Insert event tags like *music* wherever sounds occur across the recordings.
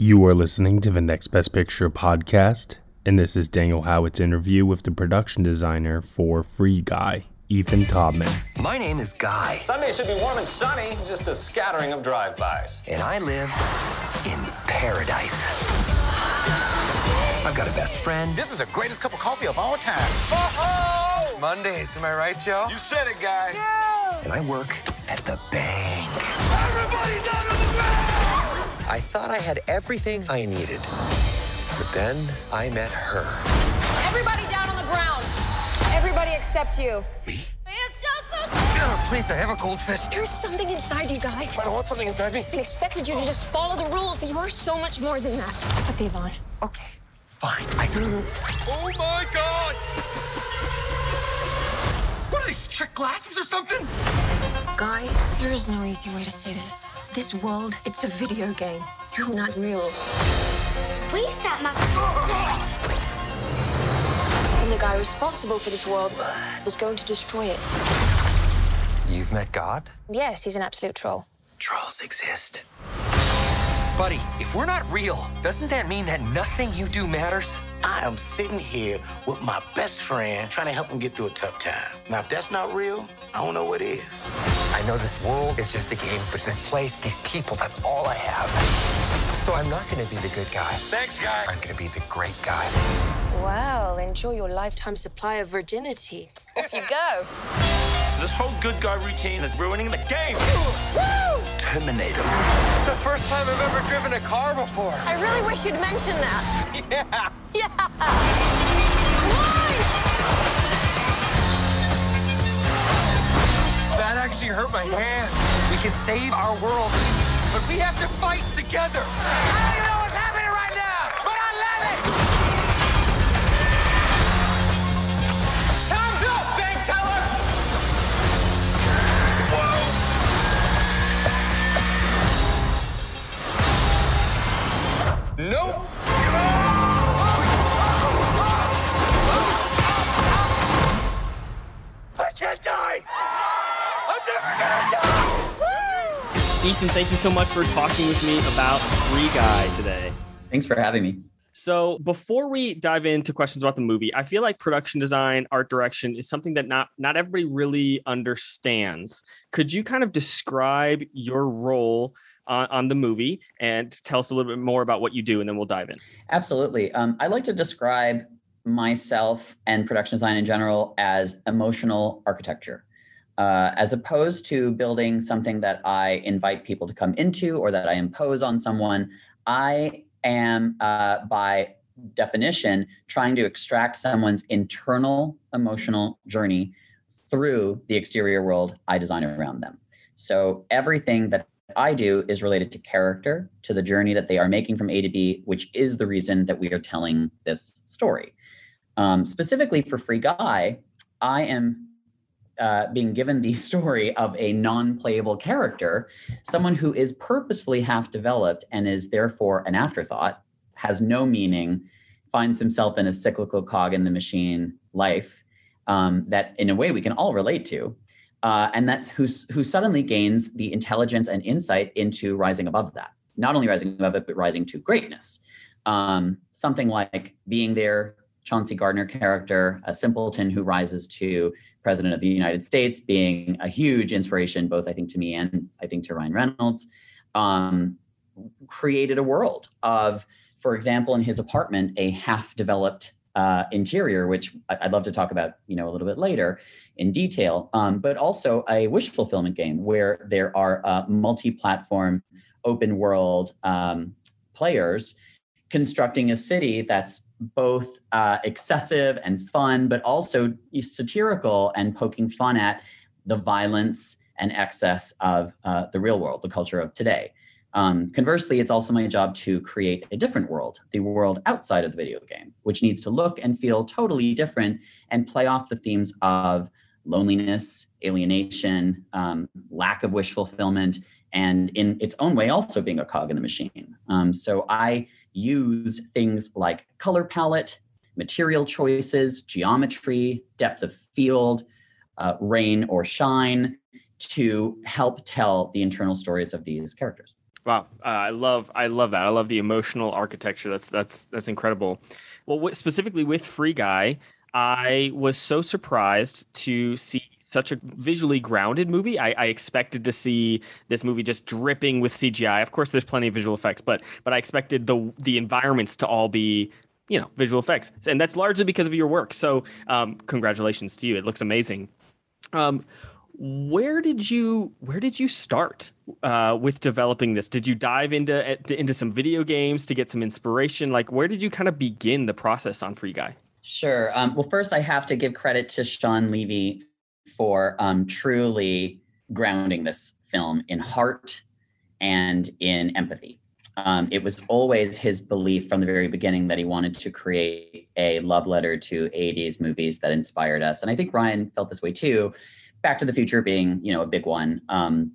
You are listening to the Next Best Picture podcast, and this is Daniel Howat's interview with the production designer for Free Guy, Ethan Tobman. My name is Guy, Sunday should be warm and sunny, just a scattering of drive-bys. and I live in paradise. I've got a best friend. This is the greatest cup of coffee of all time. Mondays, am I right, Joe? You said it, guy. And I work at the bank. I thought I had everything I needed. But then I met her. Everybody down on the ground. Everybody except you. Me? It's just a... Oh, please, I have a goldfish. There's something inside you, guy. I don't want something inside me. I expected you to just follow the rules, but you are so much more than that. Put these on. Okay, fine. I do. Oh my god! What are these trick glasses or something? Guy, there is no easy way to say this. This world, it's a video game. You're not real. Please stop my. And the guy responsible for this world was going to destroy it. You've met God? Yes, he's an absolute troll. Trolls exist. Buddy, if we're not real, doesn't that mean that nothing you do matters? I am sitting here with my best friend trying to help him get through a tough time. Now, if that's not real, I don't know what is. I know this world is just a game, but this place, these people, that's all I have. So I'm not gonna be the good guy. Thanks, guy. I'm gonna be the great guy. Well, enjoy your lifetime supply of virginity. Off you go. This whole good guy routine is ruining the game. Terminator. First time I've ever driven a car before. I really wish you'd mention that. *laughs* Yeah. Yeah. On! That actually hurt my hand. We can save our world, but we have to fight together. Ethan, thank you so much for talking with me about Free Guy today. Thanks for having me. So, before we dive into questions about the movie, I feel like production design, art direction is something that not not everybody really understands. Could you kind of describe your role on, on the movie and tell us a little bit more about what you do, and then we'll dive in. Absolutely. Um, I like to describe myself and production design in general as emotional architecture. Uh, as opposed to building something that I invite people to come into or that I impose on someone, I am, uh, by definition, trying to extract someone's internal emotional journey through the exterior world I design around them. So everything that I do is related to character, to the journey that they are making from A to B, which is the reason that we are telling this story. Um, specifically for Free Guy, I am uh, being given the *laughs* story of a non-playable character, someone who is purposefully half developed and is therefore an afterthought, has no meaning, finds himself in a cyclical cog in the machine life um, that, in a way, we can all relate to. Uh, and that's who, who suddenly gains the intelligence and insight into rising above that. Not only rising above it, but rising to greatness. Um, something like being there, Chauncey Gardiner character, a simpleton who rises to president of the United States, being a huge inspiration, both I think to me and I think to Ryan Reynolds, um, created a world of, for example, in his apartment, a half-developed uh, interior, which I'd love to talk about, you know, a little bit later in detail, um, but also a wish fulfillment game where there are uh, multi-platform, open world um, players constructing a city that's both uh, excessive and fun, but also satirical and poking fun at the violence and excess of uh, the real world, the culture of today. Um, conversely, it's also my job to create a different world, the world outside of the video game, which needs to look and feel totally different and play off the themes of loneliness, alienation, um, lack of wish fulfillment, and in its own way, also being a cog in the machine. Um, so I use things like color palette, material choices, geometry, depth of field, uh, rain or shine to help tell the internal stories of these characters. Wow, uh, I love I love that. I love the emotional architecture. That's that's that's incredible. Well, specifically with Free Guy, I was so surprised to see such a visually grounded movie. I, I, expected to see this movie just dripping with CGI. Of course, there's plenty of visual effects, but but I expected the the environments to all be you know visual effects, and that's largely because of your work. So, um, congratulations to you. It looks amazing. Um, where did you where did you start uh, with developing this? Did you dive into into some video games to get some inspiration? Like, where did you kind of begin the process on Free Guy? Sure. Um, well, first, I have to give credit to Shawn Levy for um, truly grounding this film in heart and in empathy. Um, it was always his belief from the very beginning that he wanted to create a love letter to 80s movies that inspired us. And I think Ryan felt this way too. Back to the Future being, you know, a big one. Um,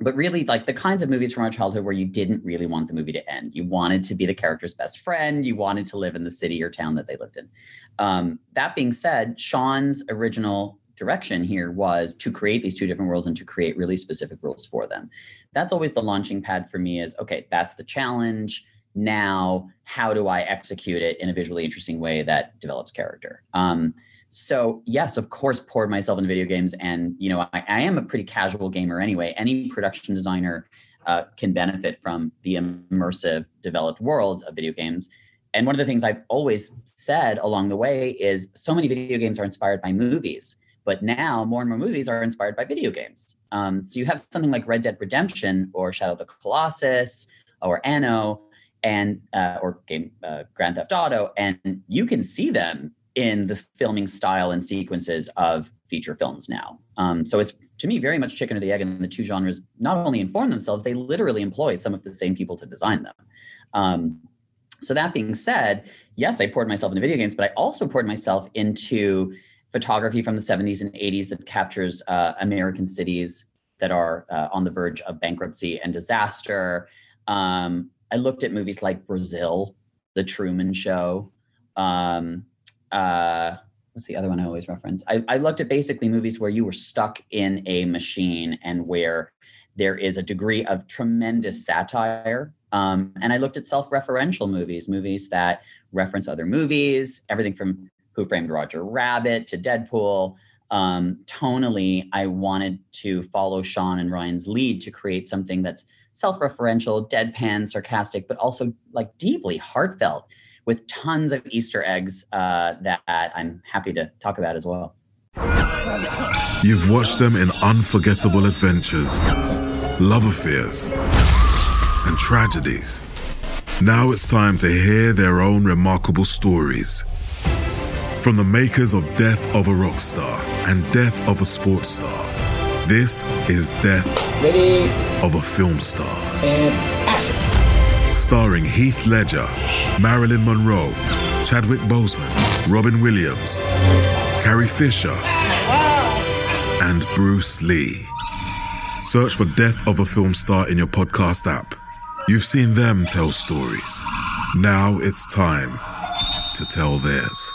but really, like the kinds of movies from our childhood where you didn't really want the movie to end. You wanted to be the character's best friend. You wanted to live in the city or town that they lived in. Um, that being said, Shawn's original direction here was to create these two different worlds and to create really specific rules for them. That's always the launching pad for me is okay, that's the challenge. Now, how do I execute it in a visually interesting way that develops character? Um, so yes, of course, poured myself into video games, and you know, I, I am a pretty casual gamer anyway. Any production designer uh, can benefit from the immersive, developed worlds of video games. And one of the things I've always said along the way is so many video games are inspired by movies, but now more and more movies are inspired by video games. Um, so you have something like Red Dead Redemption or Shadow of the Colossus or Anno and uh, or game uh, Grand Theft Auto, and you can see them in the filming style and sequences of feature films now. Um, so it's to me very much chicken or the egg, and the two genres not only inform themselves, they literally employ some of the same people to design them. Um, so that being said, yes, I poured myself into video games, but I also poured myself into photography from the 70s and 80s that captures uh, American cities that are uh, on the verge of bankruptcy and disaster. Um, I looked at movies like Brazil, The Truman Show. Um, uh, what's the other one I always reference? I, I looked at basically movies where you were stuck in a machine and where there is a degree of tremendous satire. Um, and I looked at self referential movies, movies that reference other movies, everything from Who Framed Roger Rabbit to Deadpool. Um, tonally, I wanted to follow Shawn and Ryan's lead to create something that's self referential, deadpan, sarcastic, but also like deeply heartfelt with tons of Easter eggs uh, that I'm happy to talk about as well. You've watched them in unforgettable adventures, love affairs, and tragedies. Now it's time to hear their own remarkable stories. From the makers of Death of a Rock Star and Death of a Sports Star, this is Death Ready. of a Film Star. And action starring Heath Ledger, Marilyn Monroe, Chadwick Boseman, Robin Williams, Carrie Fisher, and Bruce Lee. Search for Death of a Film Star in your podcast app. You've seen them tell stories. Now it's time to tell theirs.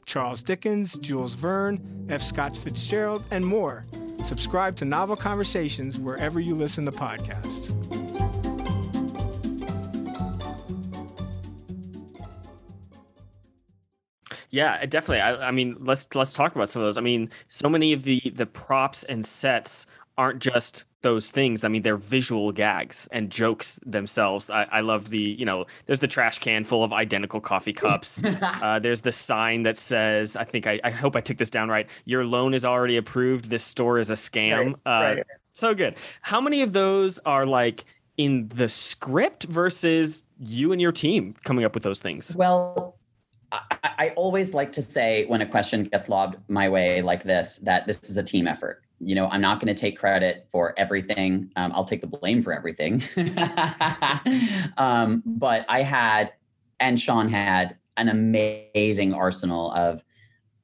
Charles Dickens, Jules Verne, F. Scott Fitzgerald, and more. Subscribe to Novel Conversations wherever you listen to podcasts. Yeah, definitely. I, I, mean, let's let's talk about some of those. I mean, so many of the the props and sets aren't just those things. I mean, they're visual gags and jokes themselves. I, I love the, you know, there's the trash can full of identical coffee cups. *laughs* uh, there's the sign that says, I think I, I hope I took this down right. Your loan is already approved. This store is a scam. Right, uh, right. So good. How many of those are like in the script versus you and your team coming up with those things? Well, I, I always like to say when a question gets lobbed my way like this that this is a team effort you know i'm not going to take credit for everything. Um, i'll take the blame for everything. *laughs* Um, but i had and shawn had an amazing arsenal of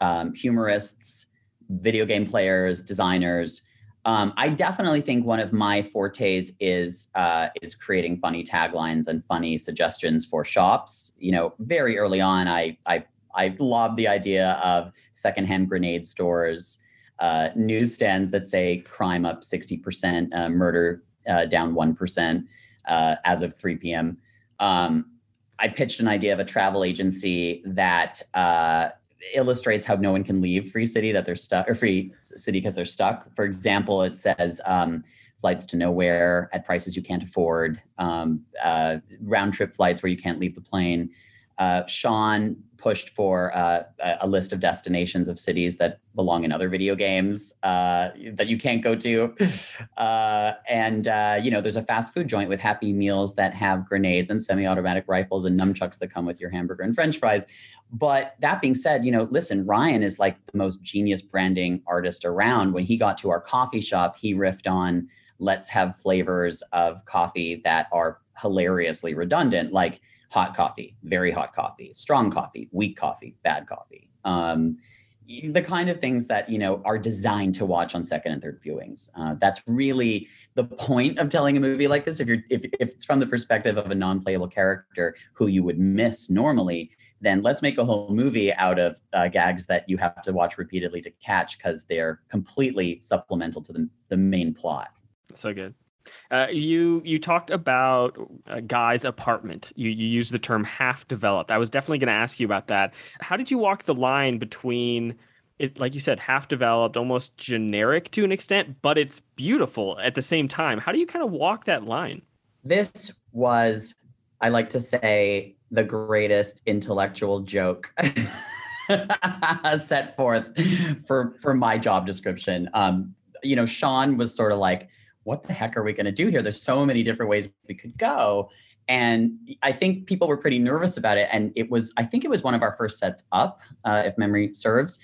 um, humorists video game players designers. Um, I definitely think one of my fortes is uh, is creating funny taglines and funny suggestions for shops. You know, very early on, I I I lobbed the idea of secondhand grenade stores, uh, newsstands that say crime up sixty percent, uh, murder uh, down one percent uh, as of three p.m. Um, I pitched an idea of a travel agency that uh, illustrates how no one can leave free city that they're stuck or free city because they're stuck for example it says um, flights to nowhere at prices you can't afford um, uh, round trip flights where you can't leave the plane uh, shawn pushed for uh, a list of destinations of cities that belong in other video games uh, that you can't go to. *laughs* Uh, and, uh, you know, there's a fast food joint with Happy Meals that have grenades and semi automatic rifles and nunchucks that come with your hamburger and french fries. But that being said, you know, listen, Ryan is like the most genius branding artist around. When he got to our coffee shop, he riffed on let's have flavors of coffee that are hilariously redundant, like hot coffee, very hot coffee, strong coffee, weak coffee, bad coffee. Um, the kind of things that you know are designed to watch on second and third viewings. Uh, that's really the point of telling a movie like this. If you're if, if it's from the perspective of a non-playable character who you would miss normally, then let's make a whole movie out of uh, gags that you have to watch repeatedly to catch because they're completely supplemental to the the main plot. So good. Uh, you you talked about a guy's apartment. You you used the term half developed. I was definitely going to ask you about that. How did you walk the line between it, like you said, half developed, almost generic to an extent, but it's beautiful at the same time? How do you kind of walk that line? This was, I like to say, the greatest intellectual joke. *laughs* set forth for for my job description. Um, you know, Shawn was sort of like, what the heck are we going to do here? There's so many different ways we could go. And I think people were pretty nervous about it. And it was, I think it was one of our first sets up, uh, if memory serves.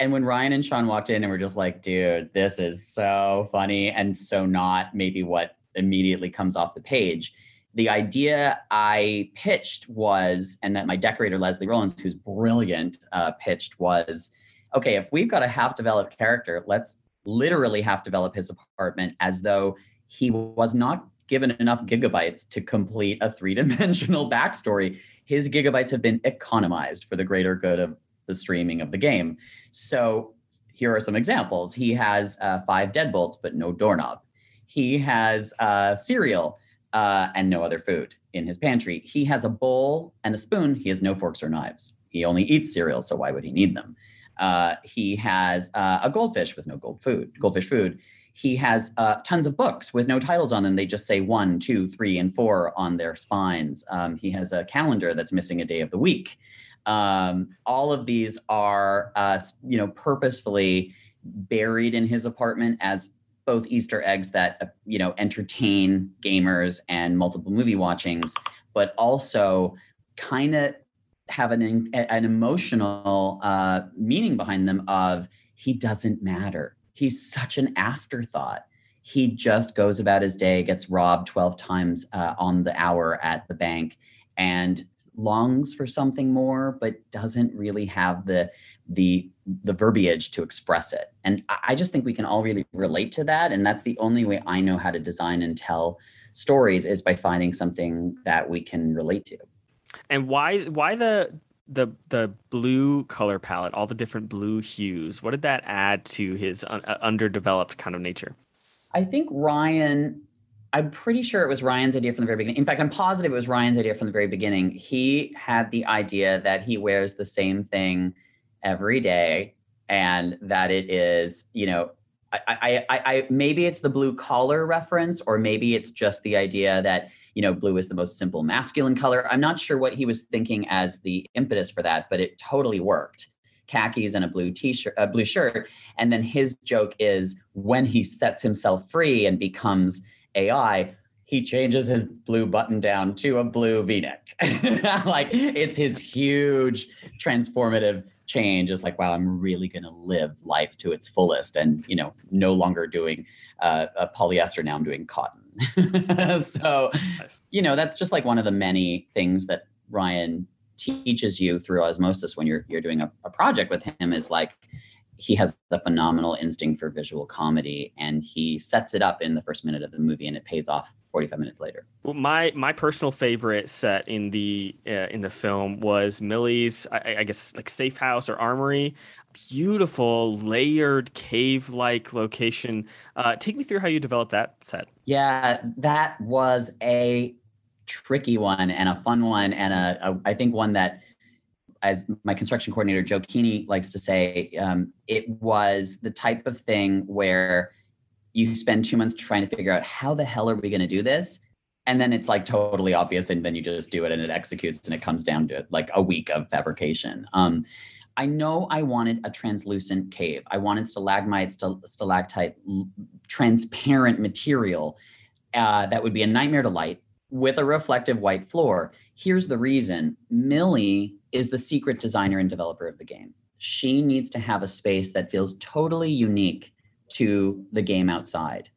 And when Ryan and Shawn walked in and were just like, dude, this is so funny and so not maybe what immediately comes off the page. The idea I pitched was, and that my decorator, Leslie Rollins, who's brilliant, uh, pitched was okay, if we've got a half developed character, let's literally half develop his apartment as though he was not given enough gigabytes to complete a three dimensional *laughs* backstory. His gigabytes have been economized for the greater good of the streaming of the game. So here are some examples. He has uh, five deadbolts, but no doorknob. He has uh, cereal uh, and no other food in his pantry. He has a bowl and a spoon. He has no forks or knives. He only eats cereal, so why would he need them? Uh, he has uh, a goldfish with no gold food, goldfish food. He has uh, tons of books with no titles on them. They just say one, two, three, and four on their spines. Um, he has a calendar that's missing a day of the week. Um, all of these are, uh, you know, purposefully buried in his apartment as both Easter eggs that uh, you know entertain gamers and multiple movie watchings, but also kind of have an an emotional uh, meaning behind them of he doesn't matter. He's such an afterthought. He just goes about his day, gets robbed 12 times uh, on the hour at the bank, and longs for something more, but doesn't really have the the the verbiage to express it. And I just think we can all really relate to that. And that's the only way I know how to design and tell stories is by finding something that we can relate to. And why why the the the blue color palette, all the different blue hues? What did that add to his un- uh, underdeveloped kind of nature? I think Ryan I'm pretty sure it was Ryan's idea from the very beginning. In fact, I'm positive it was Ryan's idea from the very beginning. He had the idea that he wears the same thing every day and that it is, you know, I, I, I, I maybe it's the blue collar reference, or maybe it's just the idea that you know, blue is the most simple masculine color. I'm not sure what he was thinking as the impetus for that, but it totally worked. Khakis and a blue t-shirt, a blue shirt, and then his joke is when he sets himself free and becomes AI, he changes his blue button down to a blue v-neck *laughs* like it's his huge transformative change is like wow i'm really going to live life to its fullest and you know no longer doing uh, a polyester now i'm doing cotton *laughs* so you know that's just like one of the many things that ryan teaches you through osmosis when you're you're doing a, a project with him is like he has the phenomenal instinct for visual comedy and he sets it up in the first minute of the movie and it pays off 45 minutes later. Well, my my personal favorite set in the uh, in the film was millie's I, I, guess like safe house or armory beautiful layered cave like location. Uh, take me through how you developed that set. Yeah that was a tricky one and a fun one and a, a I think one that as my construction coordinator Joe Keeney likes to say, um, it was the type of thing where you spend two months trying to figure out how the hell are we going to do this, and then it's like totally obvious, and then you just do it and it executes, and it comes down to like a week of fabrication. Um, I know I wanted a translucent cave. I wanted stalagmite, stalactite, transparent material uh, that would be a nightmare to light with a reflective white floor. Here's the reason Millie is the secret designer and developer of the game. She needs to have a space that feels totally unique to the game outside.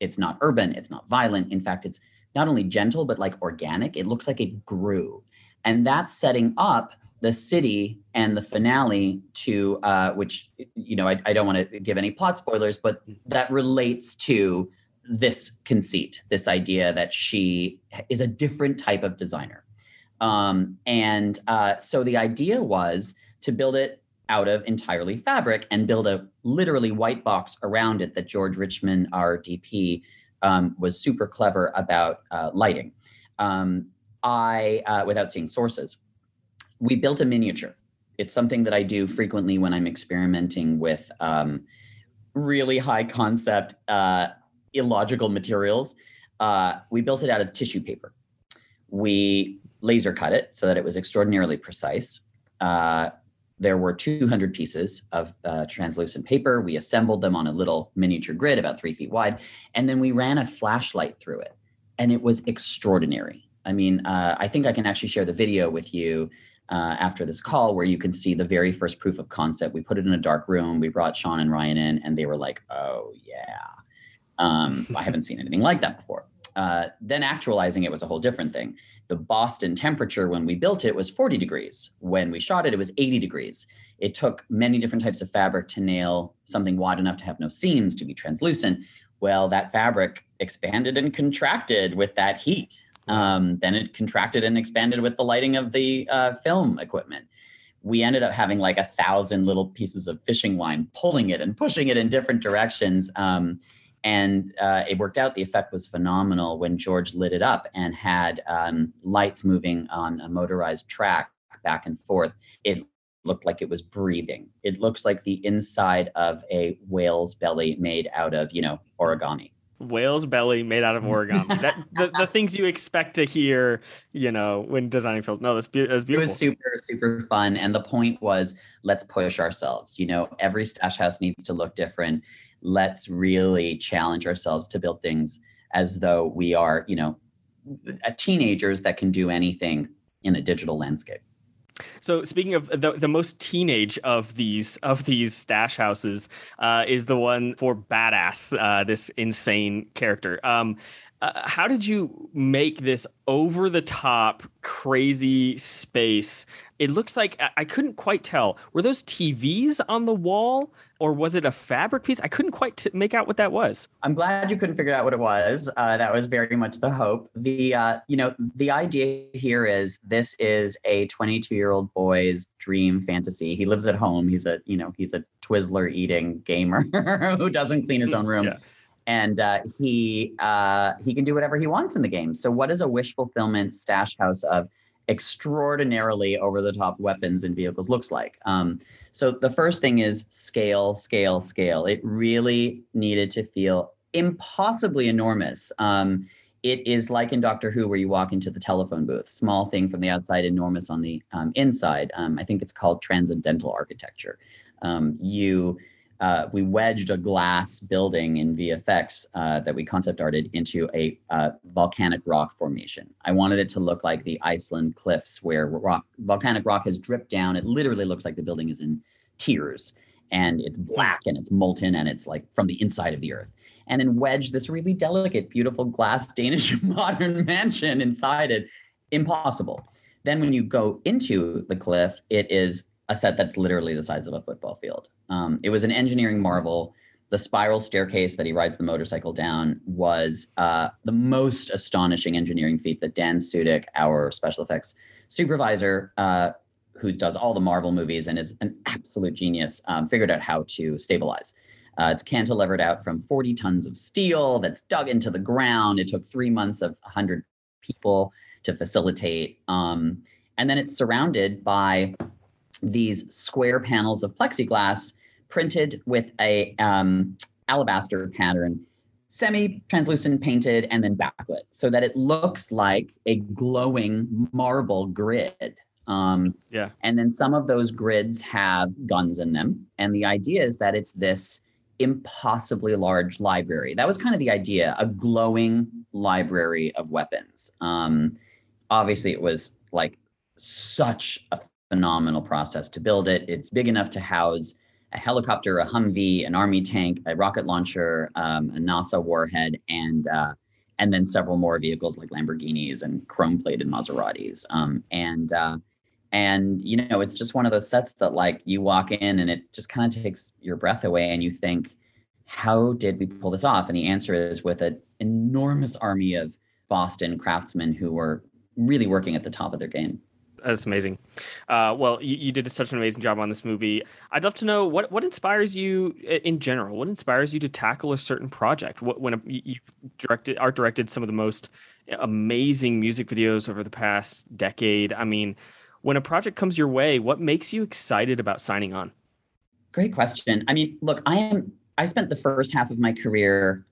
It's not urban, it's not violent. In fact, it's not only gentle, but like organic. It looks like it grew. And that's setting up the city and the finale to uh, which you know I, I don't want to give any plot spoilers but that relates to this conceit this idea that she is a different type of designer um, and uh, so the idea was to build it out of entirely fabric and build a literally white box around it that George Richmond, our DP, um, was super clever about uh, lighting. Um, I, uh, without seeing sources, we built a miniature. It's something that I do frequently when I'm experimenting with um, really high concept, uh, illogical materials. Uh, we built it out of tissue paper. We laser cut it so that it was extraordinarily precise. Uh, there were 200 pieces of uh, translucent paper. We assembled them on a little miniature grid about three feet wide, and then we ran a flashlight through it, and it was extraordinary. I mean, uh, I think I can actually share the video with you uh, after this call where you can see the very first proof of concept. We put it in a dark room. We brought Shawn and Ryan in, and they were like, "Oh yeah." Um, *laughs* I haven't seen anything like that before. Uh, then actualizing it was a whole different thing. The Boston temperature when we built it was 40 degrees. When we shot it, it was 80 degrees. It took many different types of fabric to nail something wide enough to have no seams, to be translucent. Well, that fabric expanded and contracted with that heat. Um, then it contracted and expanded with the lighting of the uh, film equipment. We ended up having like a thousand little pieces of fishing line pulling it and pushing it in different directions. Um, and uh, it worked out. The effect was phenomenal when George lit it up and had um, lights moving on a motorized track back and forth. It looked like it was breathing. It looks like the inside of a whale's belly made out of, you know, origami. Whale's belly made out of *laughs* origami. that the, the things you expect to hear, you know, when designing films. No, that's, be- that's beautiful. It was super, super fun. And the point was, let's push ourselves. You know, every stash house needs to look different let's really challenge ourselves to build things as though we are, you know, teenagers that can do anything in a digital landscape. So speaking of the, the most teenage of these of these stash houses uh, is the one for badass, uh, this insane character. Um, uh, how did you make this over the top crazy space it looks like I couldn't quite tell. Were those TVs on the wall or was it a fabric piece? I couldn't quite t- make out what that was. I'm glad you couldn't figure out what it was. Uh, that was very much the hope. The uh, you know the idea here is this is a 22 year old boy's dream fantasy. He lives at home. He's a you know he's a Twizzler eating gamer *laughs* who doesn't clean his own room. Yeah and uh, he uh, he can do whatever he wants in the game. So, what is a wish fulfillment stash house of extraordinarily over the top weapons and vehicles looks like. Um, so the first thing is scale, scale, scale. It really needed to feel impossibly enormous. Um, it is like in Doctor Who, where you walk into the telephone booth, small thing from the outside, enormous on the um, inside. Um, I think it's called transcendental architecture. Um, you uh, we wedged a glass building in VFX uh, that we concept arted into a uh, volcanic rock formation. I wanted it to look like the Iceland cliffs where rock, volcanic rock has dripped down. It literally looks like the building is in tears and it's black and it's molten and it's like from the inside of the earth. And then wedge this really delicate, beautiful glass *laughs* Danish modern mansion inside it. Impossible. Then when you go into the cliff, it is a set that's literally the size of a football field. Um, it was an engineering marvel. The spiral staircase that he rides the motorcycle down was uh, the most astonishing engineering feat that Dan Sudick, our special effects supervisor, uh, who does all the Marvel movies and is an absolute genius, um, figured out how to stabilize. Uh, it's cantilevered out from 40 tons of steel that's dug into the ground. It took three months of 100 people to facilitate. Um, and then it's surrounded by these square panels of plexiglass printed with a um, alabaster pattern semi-translucent painted and then backlit so that it looks like a glowing marble grid. Um, yeah. and then some of those grids have guns in them and the idea is that it's this impossibly large library. That was kind of the idea a glowing library of weapons. Um, obviously it was like such a phenomenal process to build it. It's big enough to house a helicopter, a Humvee, an army tank, a rocket launcher, um, a NASA warhead, and uh, and then several more vehicles like Lamborghinis and chrome-plated Maseratis. Um, and uh, and you know, it's just one of those sets that like you walk in and it just kind of takes your breath away, and you think, how did we pull this off? And the answer is with an enormous army of Boston craftsmen who were really working at the top of their game. That's amazing. Uh, well, you, you, did such an amazing job on this movie. I'd love to know what what inspires you in general. What inspires you to tackle a certain project? What when a, you directed art directed some of the most amazing music videos over the past decade. I mean, when a project comes your way, what makes you excited about signing on? Great question. I mean, look, I am. I spent the first half of my career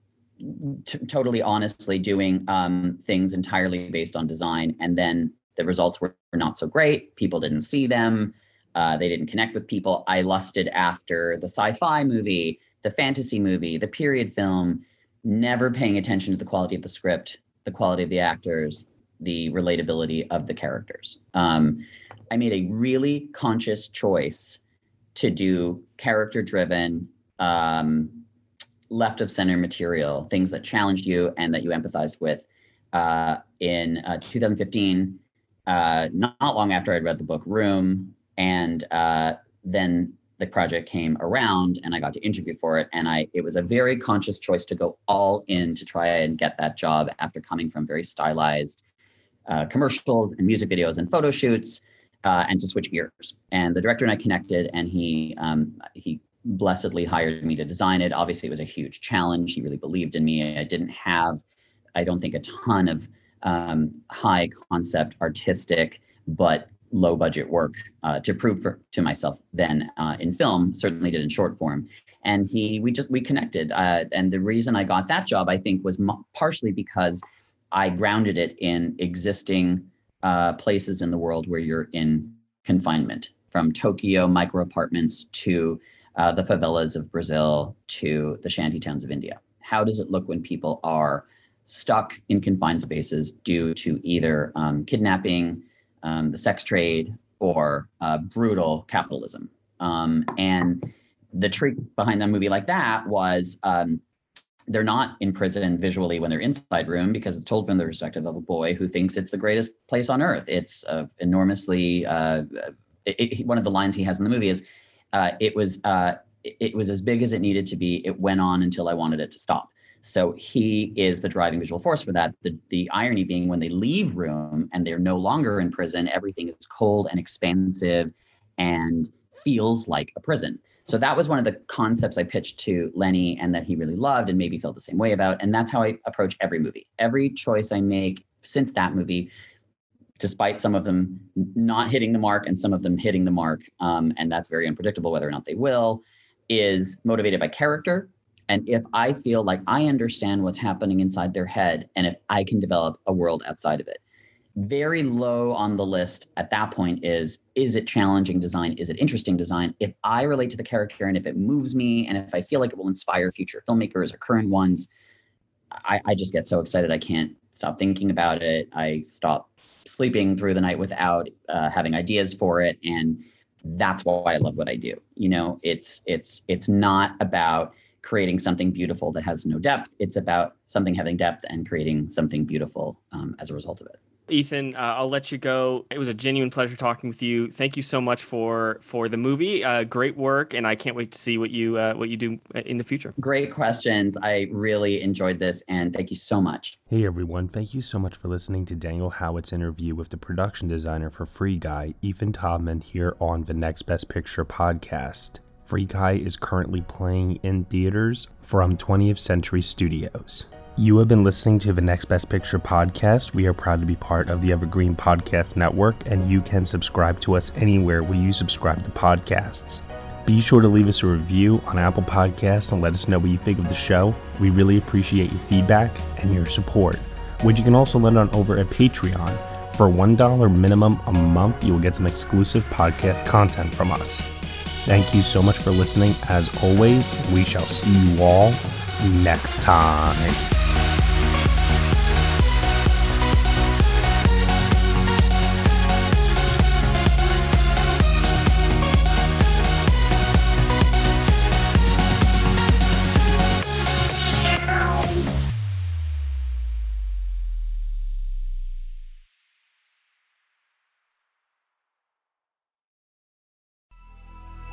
t- totally honestly doing um, things entirely based on design, and then the results were not so great. People didn't see them. Uh, they didn't connect with people. I lusted after the sci fi movie, the fantasy movie, the period film, never paying attention to the quality of the script, the quality of the actors, the relatability of the characters. Um, I made a really conscious choice to do character driven, um, left of center material, things that challenged you and that you empathized with. Uh, in uh, 2015, uh, not, not, long after I'd read the book Room, and uh, then the project came around, and I got to interview for it, and I it was a very conscious choice to go all in to try and get that job after coming from very stylized uh, commercials and music videos and photo shoots, uh, and to switch gears. And the director and I connected, and he um, he blessedly hired me to design it. Obviously, it was a huge challenge. He really believed in me. I didn't have, I don't think, a ton of um, high concept, artistic, but low budget work uh, to prove for, to myself then uh, in film certainly did in short form. And he we just we connected uh, and the reason i got that job i think was partially because i grounded it in existing uh, places in the world where you're in confinement from tokyo micro apartments to uh, the favelas of brazil to the shanty towns of india. How does it look when people are stuck in confined spaces due to either um, kidnapping, um, the sex trade, or uh, brutal capitalism. Um, and the trick behind a movie like that was um, they're not in prison visually when they're inside room because it's told from the perspective of a boy who thinks it's the greatest place on earth. It's uh, enormously uh, it, it, one of the lines he has in the movie is uh, it was uh, it was as big as it needed to be. It went on until I wanted it to stop. So he is the driving visual force for that. The, the irony being when they leave room and they're no longer in prison, everything is cold and expansive and feels like a prison. So that was one of the concepts I pitched to Lenny and that he really loved and maybe felt the same way about. And that's how I approach every movie. Every choice I make since that movie, despite some of them not hitting the mark and some of them hitting the mark, um, and that's very unpredictable whether or not they will, is motivated by character and if I feel like I understand what's happening inside their head, and if I can develop a world outside of it, very low on the list at that point is is it challenging design? Is it interesting design? If i relate to the character and if it moves me and if i feel like it will inspire future filmmakers or current ones i, I just get so excited i can't stop thinking about it. I stop sleeping through the night without uh, having ideas for it. And that's why i love what i do. You know it's it's it's not about creating something beautiful that has no depth it's about something having depth and creating something beautiful um, as a result of it Ethan, uh, I'll let you go. It was a genuine pleasure talking with you. Thank you so much for for the movie. Uh, great work, and I can't wait to see what you uh, what you do in the future. Great questions. I really enjoyed this, and thank you so much. Hey everyone, thank you so much for listening to Daniel Howat's interview with the production designer for Free Guy, Ethan Tobman, here on the Next Best Picture podcast. Free Guy is currently playing in theaters from 20th Century Studios. You have been listening to the Next Best Picture podcast. We are proud to be part of the Evergreen Podcast Network, and you can subscribe to us anywhere where you subscribe to podcasts. Be sure to leave us a review on Apple Podcasts and let us know what you think of the show. We really appreciate your feedback and your support, which you can also let on over at Patreon. For $1 minimum a month, you will get some exclusive podcast content from us. Thank you so much for listening. As always, we shall see you all next time.